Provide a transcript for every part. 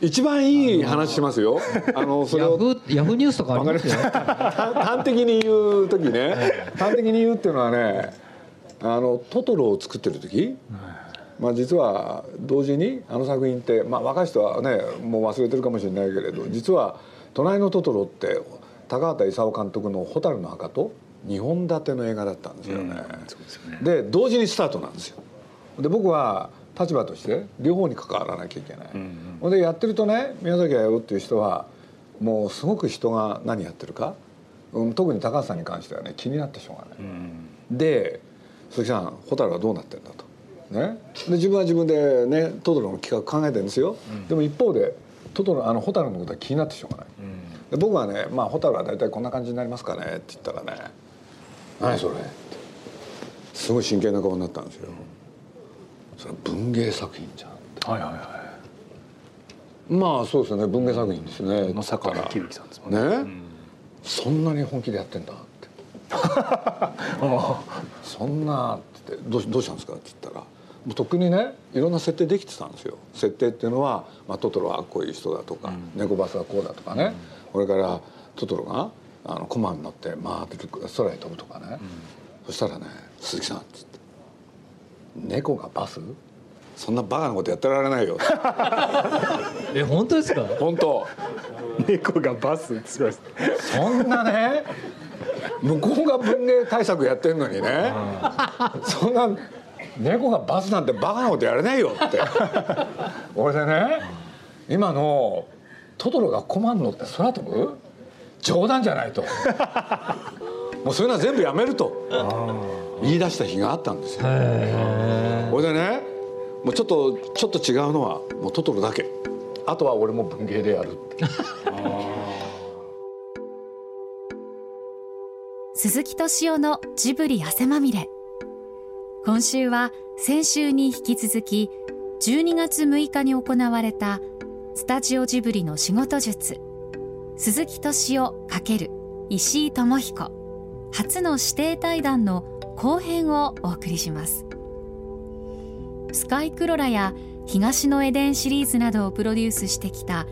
一番いい話しますよ。あのそれをヤフーニュースとかありますよ。端的に言う時ね、端的に言うっていうのはね、あのトトロを作ってる時、まあ実は同時にあの作品ってまあ若い人はねもう忘れてるかもしれないけれど、実は隣のトトロって高畑勲監督の蛍の墓と2本立ての映画だったんですよね。で同時にスタートなんですよ。で僕は立場として両方に関わらなきゃいけない。ほ、うんでやってるとね宮崎駿っていう人はもうすごく人が何やってるか、うん、特に高橋さんに関してはね気になってしょうがない。うん、で鈴木さん蛍はどうなってんだと。ね、で自分は自分でねトトロの企画考えてるんですよ。うん、でも一方でトトロあの蛍のことは気になってしょうがない。で僕はね「まあ蛍は大体こんな感じになりますかね」って言ったらね「何それ?」ってすごい真剣な顔になったんですよ。それ文芸作品じゃんはいはいはい。まあそうですね文芸作品ですね。野坂昭之さんですもんね、うん、そんなに本気でやってんだって。そんなってどうどうしたんですか？って言ったら。もうとっくにねいろんな設定できてたんですよ。設定っていうのは、まあ、トトロはこういう人だとか、うん、猫バスはこうだとかね、うん、れからトトロがあのコマに乗って回って空へ飛ぶとかね、うん、そしたらね「鈴木さん」っつって猫がバス？そんなバカなことやってられないよ。え本当ですか？本当。猫がバスそんなね？向こうが文芸対策やってんのにね。そんな猫がバスなんてバカなことやれないよって。俺でね今のトトロがコマン乗って空飛ぶ？冗談じゃないと。もうそういうのは全部やめると言い出した日があったんですよ。これでねもうちょっとちょっと違うのはもうトトロだけ。あとは俺も文芸でやる 鈴木敏夫のジブリ汗まみれ。今週は先週に引き続き12月6日に行われたスタジオジブリの仕事術。鈴木敏夫×石井智彦。初の指定対談の後編をお送りします。スカイクロラや東のエデンシリーズなどをプロデュースしてきた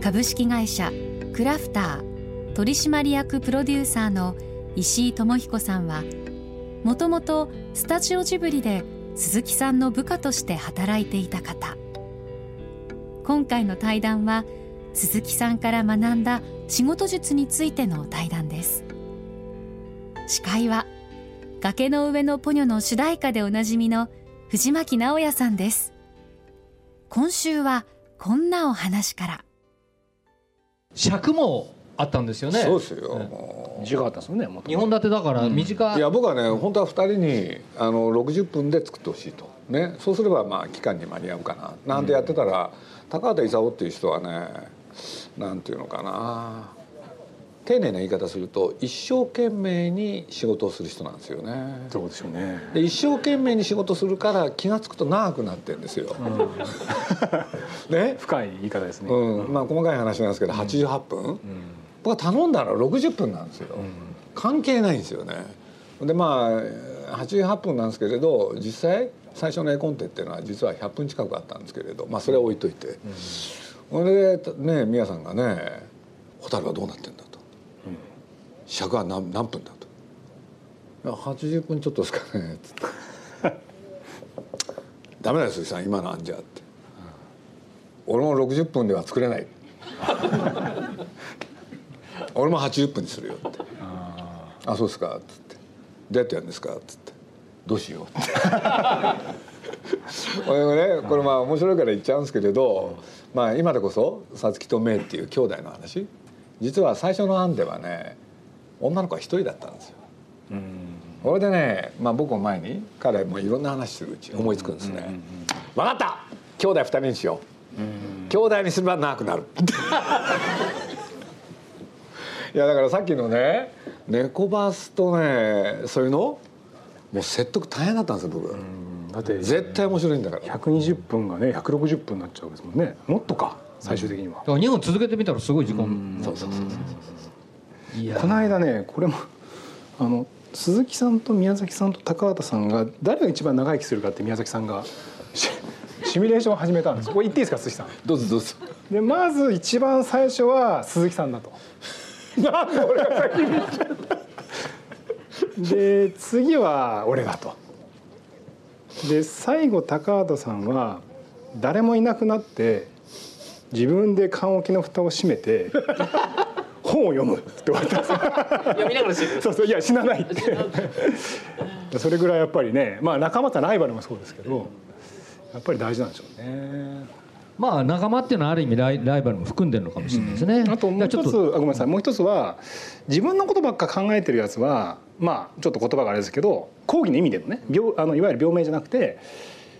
株式会社クラフター取締役プロデューサーの石井智彦さんはもともとスタジオジブリで鈴木さんの部下として働いていた方。今回の対談は鈴木さんから学んだ仕事術についての対談です。司会は崖の上のポニョの主題歌でおなじみの藤巻直也さんです。今週はこんなお話から。尺もあったんですよね。そうですよ、短かったですもんね2本立てだから短い、うん、い。や僕はね本当は2人にあの60分で作ってほしいと。ね。そうすればまあ期間に間に合うかな。なんてやってたら、うん、高畑勲っていう人はねなんていうのかな丁寧な言い方すると一生懸命に仕事をする人なんですよね。そうですよね。で一生懸命に仕事するから気が付くと長くなってんですよ。うん、ね？深い言い方ですね。うん、まあ細かい話なんですけど、八十八分、うん、僕は頼んだら六十分なんですよ。関係ないんですよね。でまあ八十八分なんですけれど、実際最初の絵コンテっていうのは実は百分近くあったんですけれど、まあそれは置いといて。それでね宮さんがね「蛍はどうなってんだ」尺は何何分だと「80分ちょっとですかね」っつって「ダメだよ鈴木さん。今のあんじゃ」って「俺も60分では作れない」俺も80分にするよって「ああそうですか」っつって「どうやってやるんですか?」っつって「どうしよう」っ て俺もねこれまあ面白いから言っちゃうんですけれど、まあ今でこそ皐月とメイっていう兄弟の話。実は最初の案ではね女の子は一人だったんですよ。それでね、まあ、僕も前に彼もいろんな話するうち思いつくんですね。分かった兄弟二人にしよう。兄弟にすれば長くなる。いやだからさっきのね猫バスとねそういうの？もう説得大変だったんですよ僕。だって絶対面白いんだから。120分がね160分になっちゃうわけですもんね。もっとか最終的には。だから2本続けてみたらすごい時間。そうそうそうそう。この間ねこれもあの鈴木さんと宮崎さんと高畑さんが誰が一番長生きするかって宮崎さんがシミュレーションを始めたんです。これ言っていいですか鈴木さん？どうぞどうぞ。でまず一番最初は鈴木さんだと。なんで俺が先に言っちゃった。で次は俺だと。で最後高畑さんは誰もいなくなって自分で棺桶の蓋を閉めて本を読むって言われた。んですよ読みながら死ぬそうそういや死なないって。それぐらいやっぱりねまあ仲間とライバルもそうですけどやっぱり大事なんでしょうね。まあ仲間っていうのはある意味ライライバルも含んでるのかもしれないですね。あともう一つあごめんなさい。もう一つは自分のことばっか考えてるやつはまあちょっと言葉があれですけど講義の意味でのね病あのいわゆる病名じゃなくて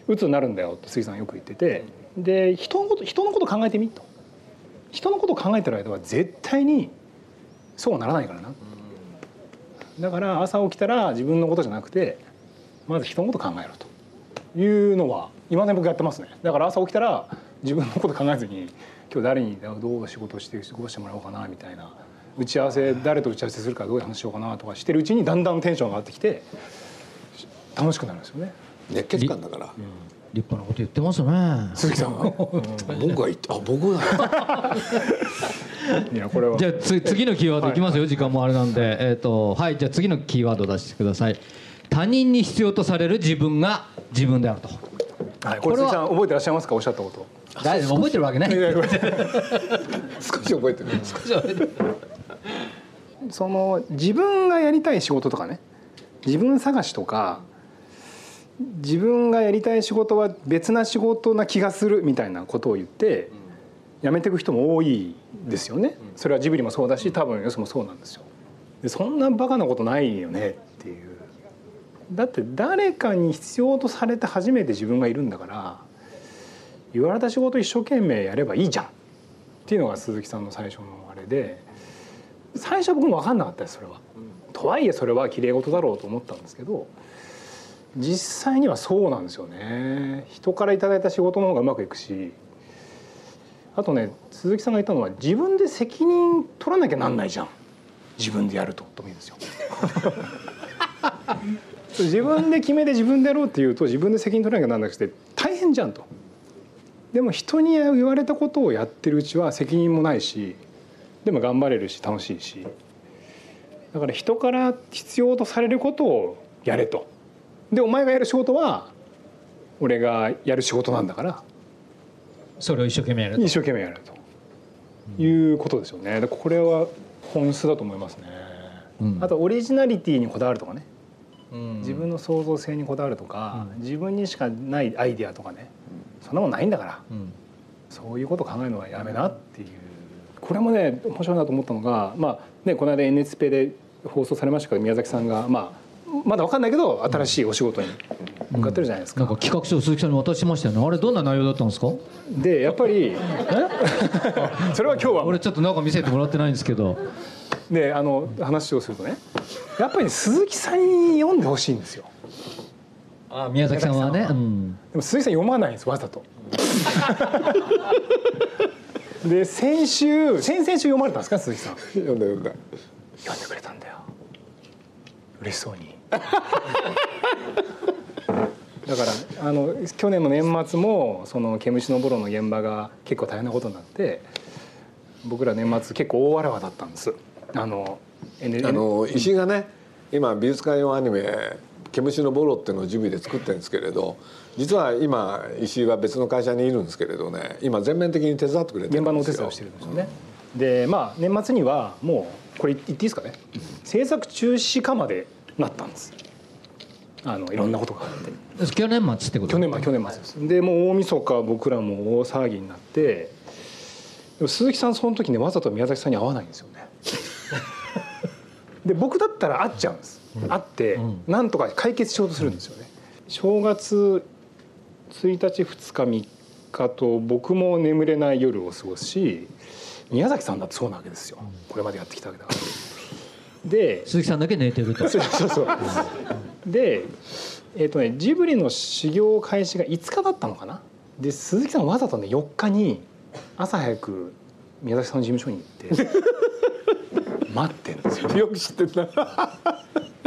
鬱になるんだよって杉さんよく言っててで人のこと人のこと考えてみと人のことを考えてる間は絶対にそうはならないからな。だから朝起きたら自分のことじゃなくてまず人のこと考えろというのは今ね僕やってますね。だから朝起きたら自分のこと考えずに今日誰にどう仕事して過ごしてもらおうかなみたいな打ち合わせ誰と打ち合わせするかどういう話しようかなとかしてるうちにだんだんテンションが上がってきて楽しくなるんですよね。熱血感だから立派なこと言ってますね。鈴木さんは？ね僕が言ってあ僕が。いやこれは。じゃあつ次のキーワードいきますよ、時間もあれなんで、えっ、とはい。じゃあ次のキーワード出してください。他人に必要とされる自分が自分であると。はい、これ鈴木さん覚えてらっしゃいますか？おっしゃったこと。大丈夫。覚えてるわけね。少し覚えてる。その自分がやりたい仕事とかね。自分探しとか自分がやりたい仕事は別な仕事な気がするみたいなことを言って辞めていく人も多いですよね。それはジブリもそうだし多分よそもそうなんですよ。でそんなバカなことないよねっていう。だって誰かに必要とされて初めて自分がいるんだから言われた仕事一生懸命やればいいじゃんっていうのが鈴木さんの最初のあれで最初は僕も分かんなかったですそれは。とはいえそれは綺麗事だろうと思ったんですけど実際にはそうなんですよね。人からいただいた仕事の方がうまくいくし。あとね鈴木さんが言ったのは自分で責任取らなきゃなんないじゃん。自分でやるととですよ。自分で決めて自分でやろうっていうと自分で責任取らなきゃなんなくて大変じゃんと。でも人に言われたことをやってるうちは責任もないしでも頑張れるし楽しいし。だから人から必要とされることをやれとでお前がやる仕事は俺がやる仕事なんだからそれを一生懸命やると。一生懸命やると。いうことですよね。でこれは本質だと思いますね、うん。あとオリジナリティにこだわるとかね。うん。自分の創造性にこだわるとか、自分にしかないアイディアとかね。そんなもんないんだから。うん。そういうことを考えるのはやめなっていう。これもね面白いなと思ったのが、まあね、この間 NHK で放送されましたけど宮崎さんが、まあ、まだ分かんないけど新しいお仕事に向かってるじゃないですか。なんか企画書を鈴木さんに渡しましたよね。あれどんな内容だったんですか？でやっぱり それは今日は俺ちょっと中見せてもらってないんですけど。であの話をするとねやっぱり、ね、鈴木さんに読んでほしいんですよ。あ宮崎さんはね、うん、でも鈴木さん読まないんですわざと。で先週先々週読まれたんですか鈴木さん？読んだ読んだ。読んでくれたんだよ。嬉しそうに だからあの去年の年末もその毛虫のボロの現場が結構大変なことになって僕ら年末結構大わらわだったんです。あのあの石井がね今美術館用アニメ「毛虫のボロ」っていうのをジブリで作ってるんですけれど実は今石井は別の会社にいるんですけれどね今全面的に手伝ってくれてる現場のおんですよ手伝いをしてるんですよね。でまあ年末にはもうこれ言っていいですかね。制作中止かまでなったんですあのいろんなことがあって。去年末ってこと？去年末去年末です。でもう大晦日僕らも大騒ぎになってでも鈴木さんその時ねわざと宮崎さんに会わないんですよね。で僕だったら会っちゃうんです、会ってなんとか解決しようとするんですよね。正月1日2日3日と僕も眠れない夜を過ごすし宮崎さんだってそうなわけですよ。これまでやってきたわけだからで鈴木さんだけ寝てると。そうそうそう。でえっ、とねジブリの修行開始が5日だったのかな？で鈴木さんわざとね4日に朝早く宮崎さんの事務所に行って 待ってんですよよく知ってんな。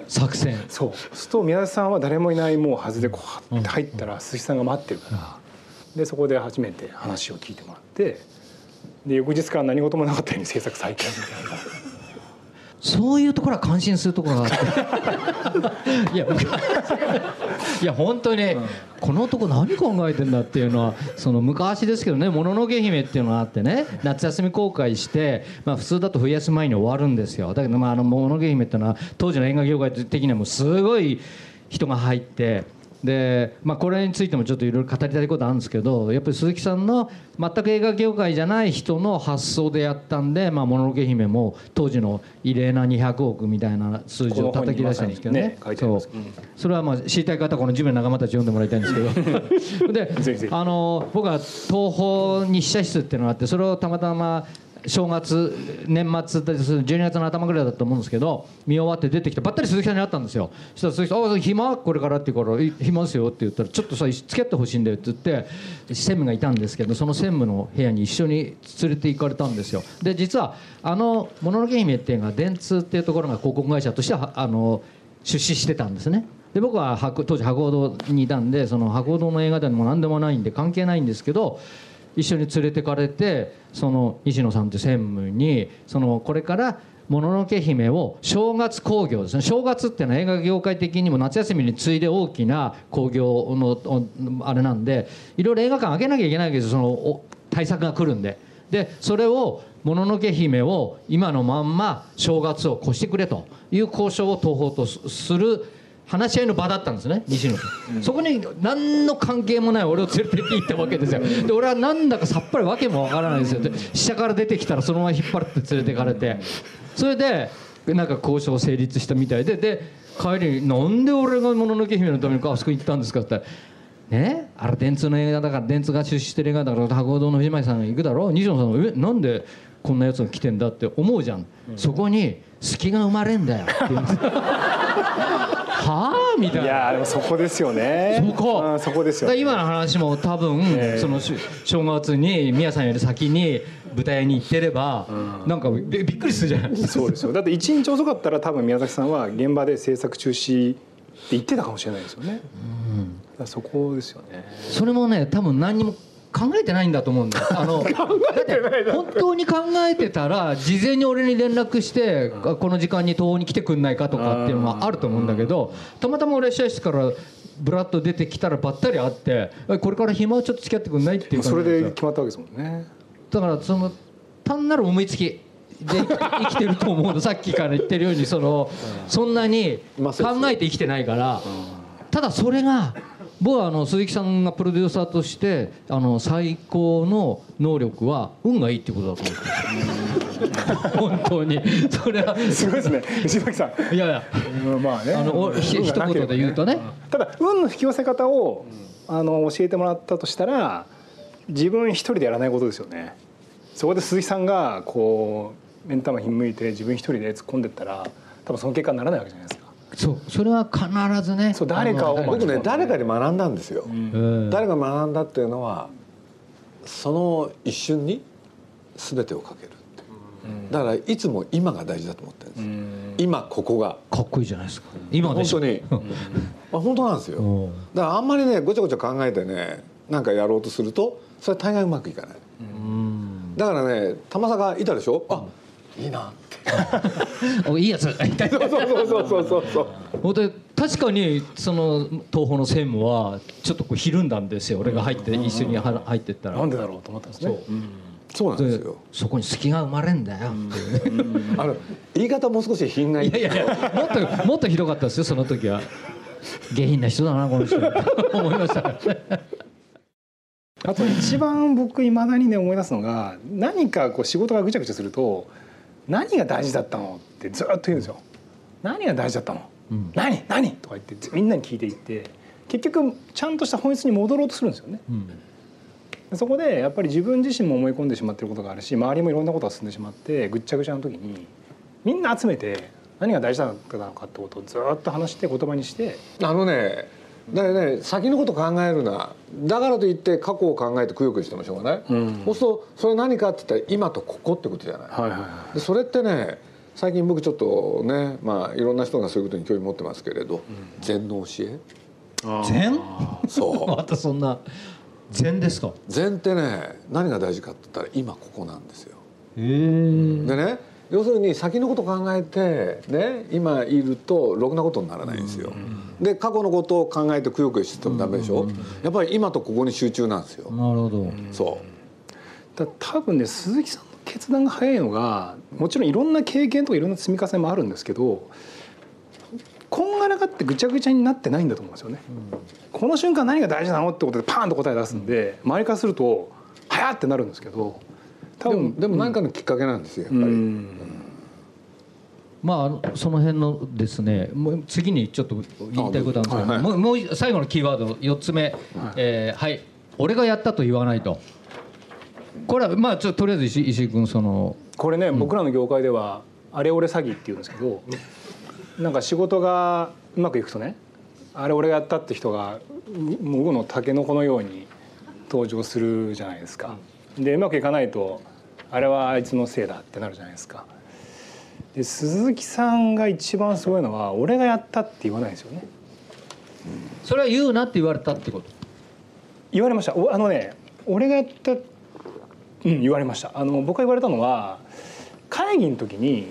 作戦。そう。すると宮崎さんは誰もいないもうはずでこうって入ったら鈴木さんが待ってるから。でそこで初めて話を聞いてもらってで翌日から何事もなかったように制作再開みたいな。そういうところは感心するところがあって いやいや本当に、この男何考えてんだっていうのはその昔ですけどね「もののけ姫」っていうのがあってね夏休み公開して、まあ、普通だと冬休み前に終わるんですよだけどまああの「もののけ姫」っていうのは当時の映画業界的にはもうすごい人が入って。で、まあ、これについてもちょっといろいろ語りたいことあるんですけどやっぱり鈴木さんの全く映画業界じゃない人の発想でやったんで「まあ、もののけ姫」も当時の異例な200億みたいな数字を叩き出したんですけどね、ね、そう。それはまあ知りたい方このジムの仲間たち読んでもらいたいんですけど。であの僕は東宝日射室っていうのがあってそれをたまたま正月年末です12月の頭ぐらいだと思うんですけど見終わって出てきてばったり鈴木さんに会ったんですよ。そしたら鈴木さん「あ暇？これから」って言うから「暇ですよ」って言ったら「ちょっとさ付き合ってほしいんだよ」って言って専務がいたんですけどその専務の部屋に一緒に連れて行かれたんですよ。で実はあの「もののけ姫」っていうのが電通っていうところが広告会社としてはあの出資してたんですね。で僕は当時博報堂にいたんでその博報堂の映画でも何でもないんで関係ないんですけど一緒に連れてかれてその西野さんって専務にそのこれからもののけ姫を正月興行ですね。正月っていうのは映画業界的にも夏休みに次いで大きな興行のあれなんでいろいろ映画館開けなきゃいけないけどその対策が来るんで。でそれをもののけ姫を今のまんま正月を越してくれという交渉を東宝とする話し合いの場だったんですね西野さん、そこに何の関係もない俺を連れて行ったわけですよ。で俺はなんだかさっぱりわけもわからないですよ。で下から出てきたらそのまま引っ張って連れてかれて。それでなんか交渉成立したみたいで。で帰りに「なんで俺がもののけ姫のためにあそこ行ったんですか?」ってねあれ電通の映画だから電通が出資してる映画だから博堂の藤巻さんが行くだろ？う西野さんが「え？なんでこんなやつが来てんだ?」って思うじゃん、うん、そこに隙が生まれんだよ。って言うんです はあみたいな。いやでもそこですよね。そこ、うん、そこですよ、ね、今の話も多分、えー、その正月に宮さんより先に舞台に行ってれば、うん、なんかびっくりするじゃない？そうですよ。だって一日遅かったら多分宮崎さんは現場で制作中止って言ってたかもしれないですよね、うん、そこですよね。それもね多分何にも考えてないんだと思うんだ。あのだって本当に考えてたら事前に俺に連絡してこの時間に東宝に来てくんないかとかっていうのがあると思うんだけどたまたま俺試合室からブラッと出てきたらばったり会ってこれから暇をちょっと付き合ってくんないっていうそれで決まったわけですもんね。だからその単なる思いつきで 生きてると思うの。さっきから言ってるようにそのそんなに考えて生きてないからただそれが僕はあの鈴木さんがプロデューサーとしてあの最高の能力は運がいいってことだと思って本当に。それはすごいですね。藤巻さん。いやいや。まあね。あの一言で言うとね。ただ運の引き寄せ方をあの教えてもらったとしたら自分一人でやらないことですよね。そこで鈴木さんがこう目ん玉ひんむいて自分一人で突っ込んでったら多分その結果にならないわけじゃないですかそう。それは必ずねそう誰かを僕ね誰かに学んだんですよ、うん、誰が学んだっていうのはその一瞬に全てをかけるだからいつも今が大事だと思ってるんです、うん、今ここが。かっこいいじゃないですか。今本当に。あ本当なんですよ。だからあんまりねごちゃごちゃ考えてねなんかやろうとするとそれは大概うまくいかない。だからね玉坂いたでしょ。あいいな おいいやつ。そうそうそうそうそうそう。本当確かにその東宝の専務はちょっとこうひるんだんですよ。俺が入って一緒に入ってったら。なんでだろうと思ったんですね。そう。なんですよ。そこに隙が生まれんだよっていう。ねあの言い方もう少し品がいい。やいやもっともっとひどかったですよその時は。下品な人だなこの人。思いました。あと一番僕いまだにね思い出すのが何かこう仕事がぐちゃぐちゃすると何が大事だったの？ってずっと言うんですよ何が大事だったの、うん、何？何？とか言ってみんなに聞いていって結局ちゃんとした本質に戻ろうとするんですよね、うん、そこでやっぱり自分自身も思い込んでしまってることがあるし周りもいろんなことが進んでしまってぐっちゃぐちゃの時にみんな集めて何が大事だったのか？ってことをずっと話して言葉にして。あのねだからね先のこと考えるな。だからといって過去を考えてくよくよしてもしょうがない、うん、そうするとそれ何かって言ったら今とここってことじゃない、はいはいはい、でそれってね最近僕ちょっとねまあいろんな人がそういうことに興味持ってますけれど、うん、禅の教え？禅？そう。またそんな禅ですか？禅ってね何が大事かって言ったら今ここなんですよ。へえでね要するに先のこと考えてね今いるとろくなことにならないんですよ。で過去のことを考えてくよくよしててもダメでしょ？やっぱり今とここに集中なんですよ。なるほどそう。だ多分ね鈴木さんの決断が早いのがもちろんいろんな経験とかいろんな積み重ねもあるんですけどこんがらがってぐちゃぐちゃになってないんだと思うんですよね。この瞬間何が大事なの？ってことでパーンと答え出すんで周りからすると「はや!」ってなるんですけど多分でも何かのきっかけなんですよやっぱり。うん。まあその辺のですねもう次にちょっと言いたいことなんですけど、はいはい。もうもう最後のキーワード4つ目、えーはい。俺がやったと言わないと。これはまあちょっととりあえず石井石井君そのこれね、僕らの業界では「あれ俺詐欺」って言うんですけどなんか仕事がうまくいくとねあれ俺がやったって人がうもう魚のタケノコのように登場するじゃないですか。でうまくいかないとあれはあいつのせいだってなるじゃないですか。で鈴木さんが一番すごいのは俺がやったって言わないですよね。それは言うなって言われたってこと？言われましたおあのね俺がやったうん言われましたあの僕が言われたのは会議の時に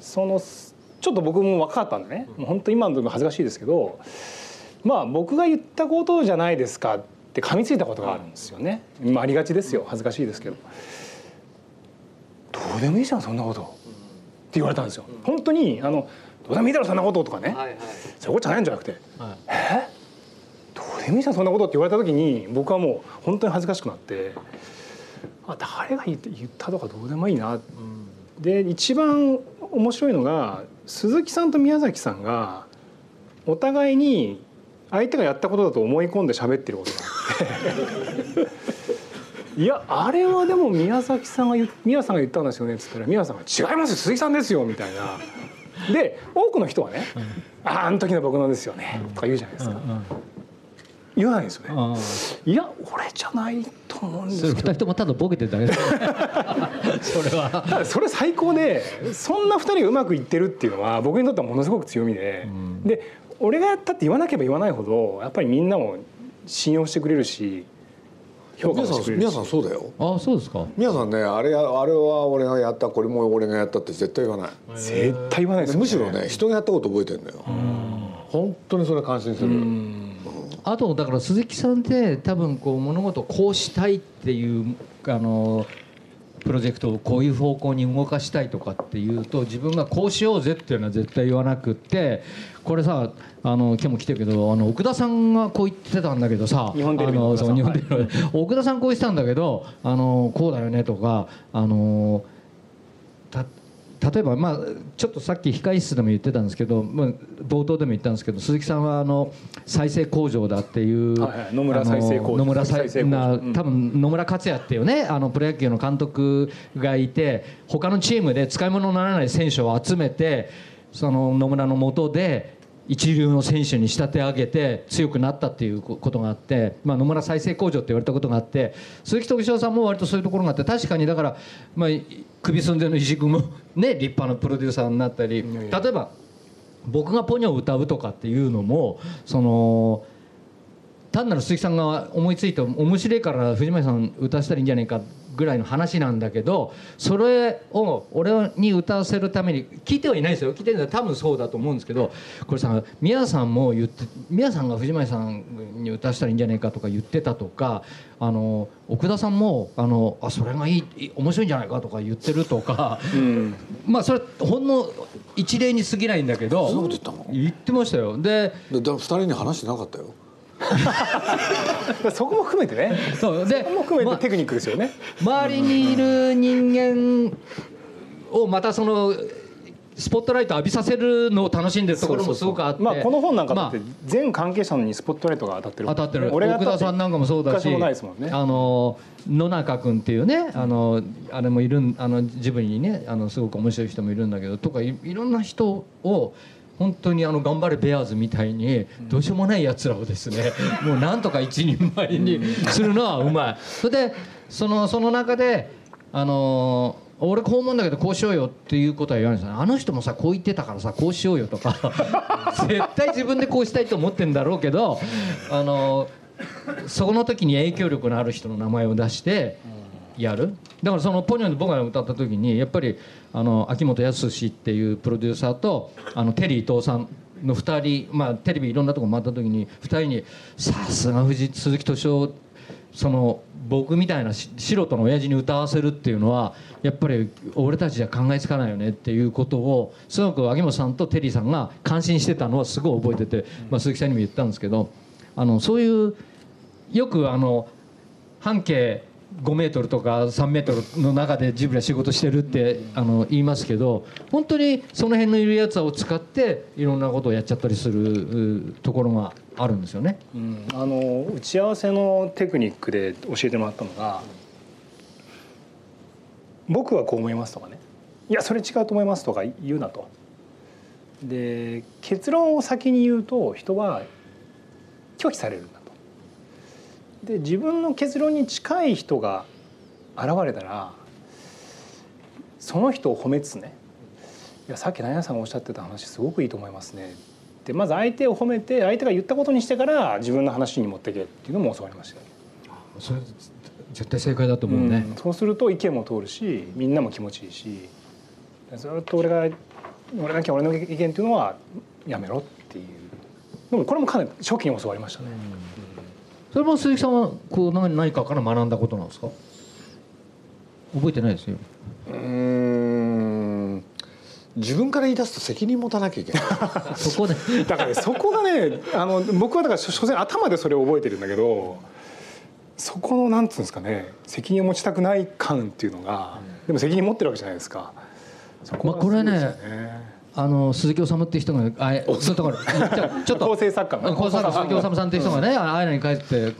そのちょっと僕も若かったんでねもう本当今の時も恥ずかしいですけどまあ僕が言ったことじゃないですかって噛みついたことがあるんですよね、まあ、ありがちですよ。恥ずかしいですけど。どうでもいいじゃんそんなこと。って言われたんですよ。本当にあのどうでもいいだろそんなこととかね、そういうことじゃないんじゃなくて。はい。え？どうでもいいじゃんそんなことって言われた時に僕はもう本当に恥ずかしくなって。あ誰が言って言ったとかどうでもいいな、で一番面白いのが鈴木さんと宮崎さんがお互いに相手がやったことだと思い込んで喋ってることがあっていやあれはでも宮崎さんが言宮さんが言ったんですよねっつったら宮さんが「違いますよ鈴木さんですよ」みたいな。で多くの人はね「あああの時の僕のですよね」とか言うじゃないですか。言わないですよね。いや俺じゃないと思うんでそれ2すけど人ともただボケてるだけ それは。ただそれ最高でそんな2人がうまくいってるっていうのは僕にとってはものすごく強みで、で俺がやったって言わなければ言わないほどやっぱりみんなも信用してくれるし評価皆さもしてくれるしん皆さんそうだよ。ああそうですか皆さんねあれやあれは俺がやったこれも俺がやったって絶対言わない。絶対言わないですよ、ね、むしろね人がやったこと覚えてるんだよ。本当にそれ感心する。あとだから鈴木さんって多分こう物事をこうしたいっていうあのプロジェクトをこういう方向に動かしたいとかっていうと自分がこうしようぜっていうのは絶対言わなくってこれさあの今日も来てるけどあの奥田さんがこう言ってたんだけどさ日本テレビの奥田さん。こう言ってたんだけどあのこうだよねとかあのた例えば、まあ、ちょっとさっき控え室でも言ってたんですけど、まあ、冒頭でも言ったんですけど鈴木さんはあの再生工場だっていう、はいはい野村再生工場多分野村克也っていうねあのプロ野球の監督がいて他のチームで使い物にならない選手を集めてその野村の下で一流の選手に仕立て上げて強くなったっていうことがあって、まあ、野村再生工場って言われたことがあって鈴木徳翔さんも割とそういうところがあって確かにだから、まあ、首寸前の石井君も、ね、立派なプロデューサーになったり例えば僕が「ポニョ」を歌うとかっていうのもその。単なる鈴木さんが思いついて面白いから藤森さん歌わせたらいいんじゃないかぐらいの話なんだけどそれを俺に歌わせるために聞いてはいないですよ。聞いてるのは多分そうだと思うんですけどこれさ宮さんも言って宮さんが藤森さんに歌わせたらいいんじゃないかとか言ってたとかあの奥田さんもあのあそれがいい面白いんじゃないかとか言ってるとか、まあそれほんの一例に過ぎないんだけど言ってましたよ。ででだ二人に話してなかったよ。そこも含めてね。そう。でそこも含めまてテクニックですよね、周りにいる人間をまたそのスポットライト浴びさせるのを楽しんでるところもすごくあって。まあこの本なんかだまあって全関係者にスポットライトが当たってる。当たってる。俺が奥田さんなんかもそうだしあの野中君っていうねあのあれもいるんあのジブリにねあのすごく面白い人もいるんだけどとかいいろんな人を本当にあの頑張れベアーズみたいにどうしようもないやつらをですね もうなんとか一人前にするのはうまい。それでそのその中であの俺こう思うんだけどこうしようよっていうことは言わないですあの人もさこう言ってたからさこうしようよとか 絶対自分でこうしたいと思ってんだろうけどあのその時に影響力のある人の名前を出してやる？だからその「ポニョン」で僕が歌った時にやっぱりあの秋元康っていうプロデューサーとあのテリー伊藤さんの2人、まあ、テレビいろんなとこ回った時に2人に「さすが藤鈴木敏夫その僕みたいな素人の親父に歌わせるっていうのはやっぱり俺たちじゃ考えつかないよねっていうことをすごく秋元さんとテリーさんが感心してたのはすごい覚えてて、まあ、鈴木さんにも言ったんですけどあのそういうよくあの半径5メートルとか3メートルの中でジブリは仕事してるってあの言いますけど本当にその辺のいるやつを使っていろんなことをやっちゃったりするところがあるんですよね。うん、あの打ち合わせのテクニックで教えてもらったのが「僕はこう思います」とかね「いやそれ違うと思います」とか言うなと。で結論を先に言うと人は拒否されるん。で自分の結論に近い人が現れたらその人を褒めつつね「いやさっき何々さんがおっしゃってた話すごくいいと思いますね」ってまず相手を褒めて相手が言ったことにしてから自分の話に持っていけっていうのも教わりましたそれ絶対正解だと思うね、うん、そうすると意見も通るしみんなも気持ちいいしずっと俺が俺だけ俺の意見っていうのはやめろっていう。でもこれもかなり初期に教わりましたね、うん、それも鈴木さんはこう何何かから学んだことなんですか？覚えてないですよ。うん。自分から言い出すと責任持たなきゃいけない。そこで。だから、ね、そこがねあの僕はだから所詮頭でそれを覚えてるんだけどそこのなんつうんですかね責任を持ちたくない感っていうのが、でも責任持ってるわけじゃないですか。そこ、ね、まあこれはねあの鈴木治っていう人があそう。だからちょっと。構成作家の構成作家鈴木治さんっていう人がね、ああいうのに書いて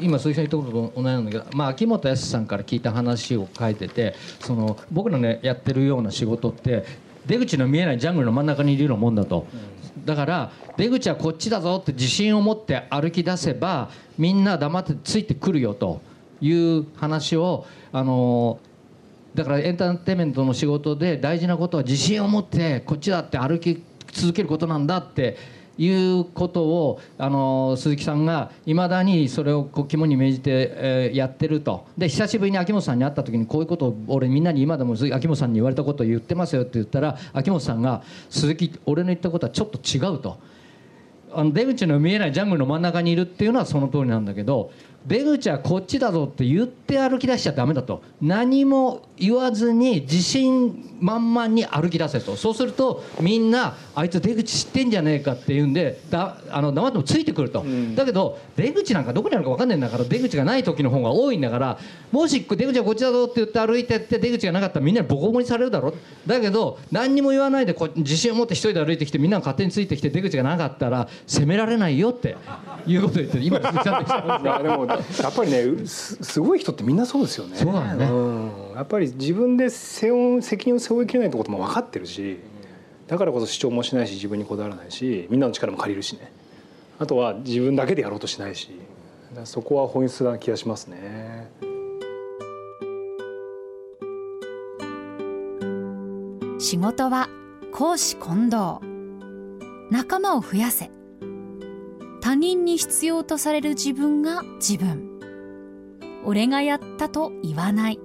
今鈴木さん言ったことと同じなんだけど、まあ、秋元康さんから聞いた話を書いててその僕のねやってるような仕事って出口の見えないジャングルの真ん中にいるようなもんだと。だから出口はこっちだぞって自信を持って歩き出せばみんな黙ってついてくるよという話をあのだからエンターテインメントの仕事で大事なことは自信を持ってこっちだって歩き続けることなんだっていうことをあの鈴木さんがいまだにそれをこう肝に銘じて、えー、やってるとで久しぶりに秋元さんに会った時にこういうことを俺みんなに今でも秋元さんに言われたことを言ってますよって言ったら秋元さんが「鈴木俺の言ったことはちょっと違う」と。あの出口の見えないジャングルの真ん中にいるっていうのはその通りなんだけど出口はこっちだぞって言って歩き出しちゃダメだと。何も言わずに自信満々に歩き出せと。そうするとみんなあいつ出口知ってんじゃねえかって言うんでだあの黙ってもついてくると、うん、だけど出口なんかどこにあるか分かんないんだから出口がない時の方が多いんだからもし出口はこっちだぞって言って歩いてって出口がなかったらみんなにボコボコにされるだろ。だけど何にも言わないでこ自信を持って一人で歩いてきてみんなが勝手についてきて出口がなかったら責められないよっていうことを言って今ちゃんといやでもやっぱりねすごい人ってみんなそうですよね。そうだよね、うん。やっぱり自分で背負責任を背負いきれないってことも分かってるしだからこそ主張もしないし自分にこだわらないしみんなの力も借りるしね。あとは自分だけでやろうとしないしそこは本質な気がしますね。仕事は公私混同。仲間を増やせ他人に必要とされる自分が自分。俺がやったと言わない。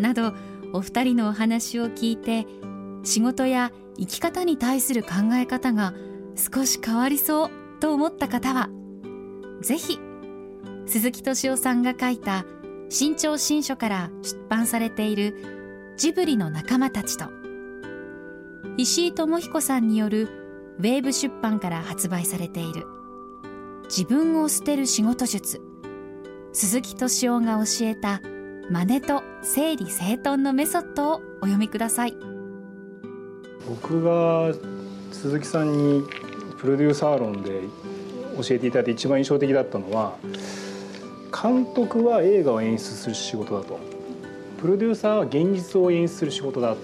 などお二人のお話を聞いて仕事や生き方に対する考え方が少し変わりそうと思った方はぜひ鈴木敏夫さんが書いた新潮新書から出版されているジブリの仲間たちと石井智彦さんによるウェーブ出版から発売されている。自分を捨てる仕事術。鈴木敏夫が教えた真似と整理整頓のメソッドをお読みください。僕が鈴木さんにプロデューサー論で教えていただいて一番印象的だったのは監督は映画を演出する仕事だと。プロデューサーは現実を演出する仕事だって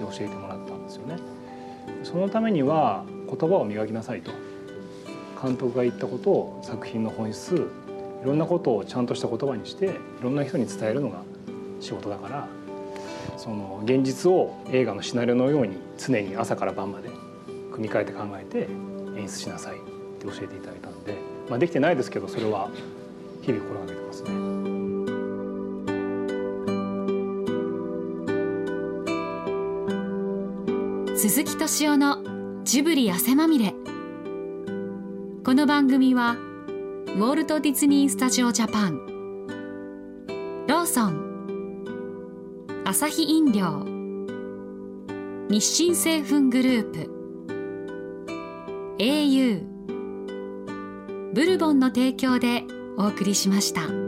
教えてもらったんですよね。そのためには言葉を磨きなさいと。監督が言ったことを作品の本質いろんなことをちゃんとした言葉にしていろんな人に伝えるのが仕事だからその現実を映画のシナリオのように常に朝から晩まで組み替えて考えて演出しなさいって教えていただいたんでまあ、できてないですけどそれは日々心がけてますね。鈴木敏夫のジブリ汗まみれこの番組はウォルト・ディズニー・スタジオ・ジャパンローソンアサヒ飲料日清製粉グループ au ブルボンの提供でお送りしました。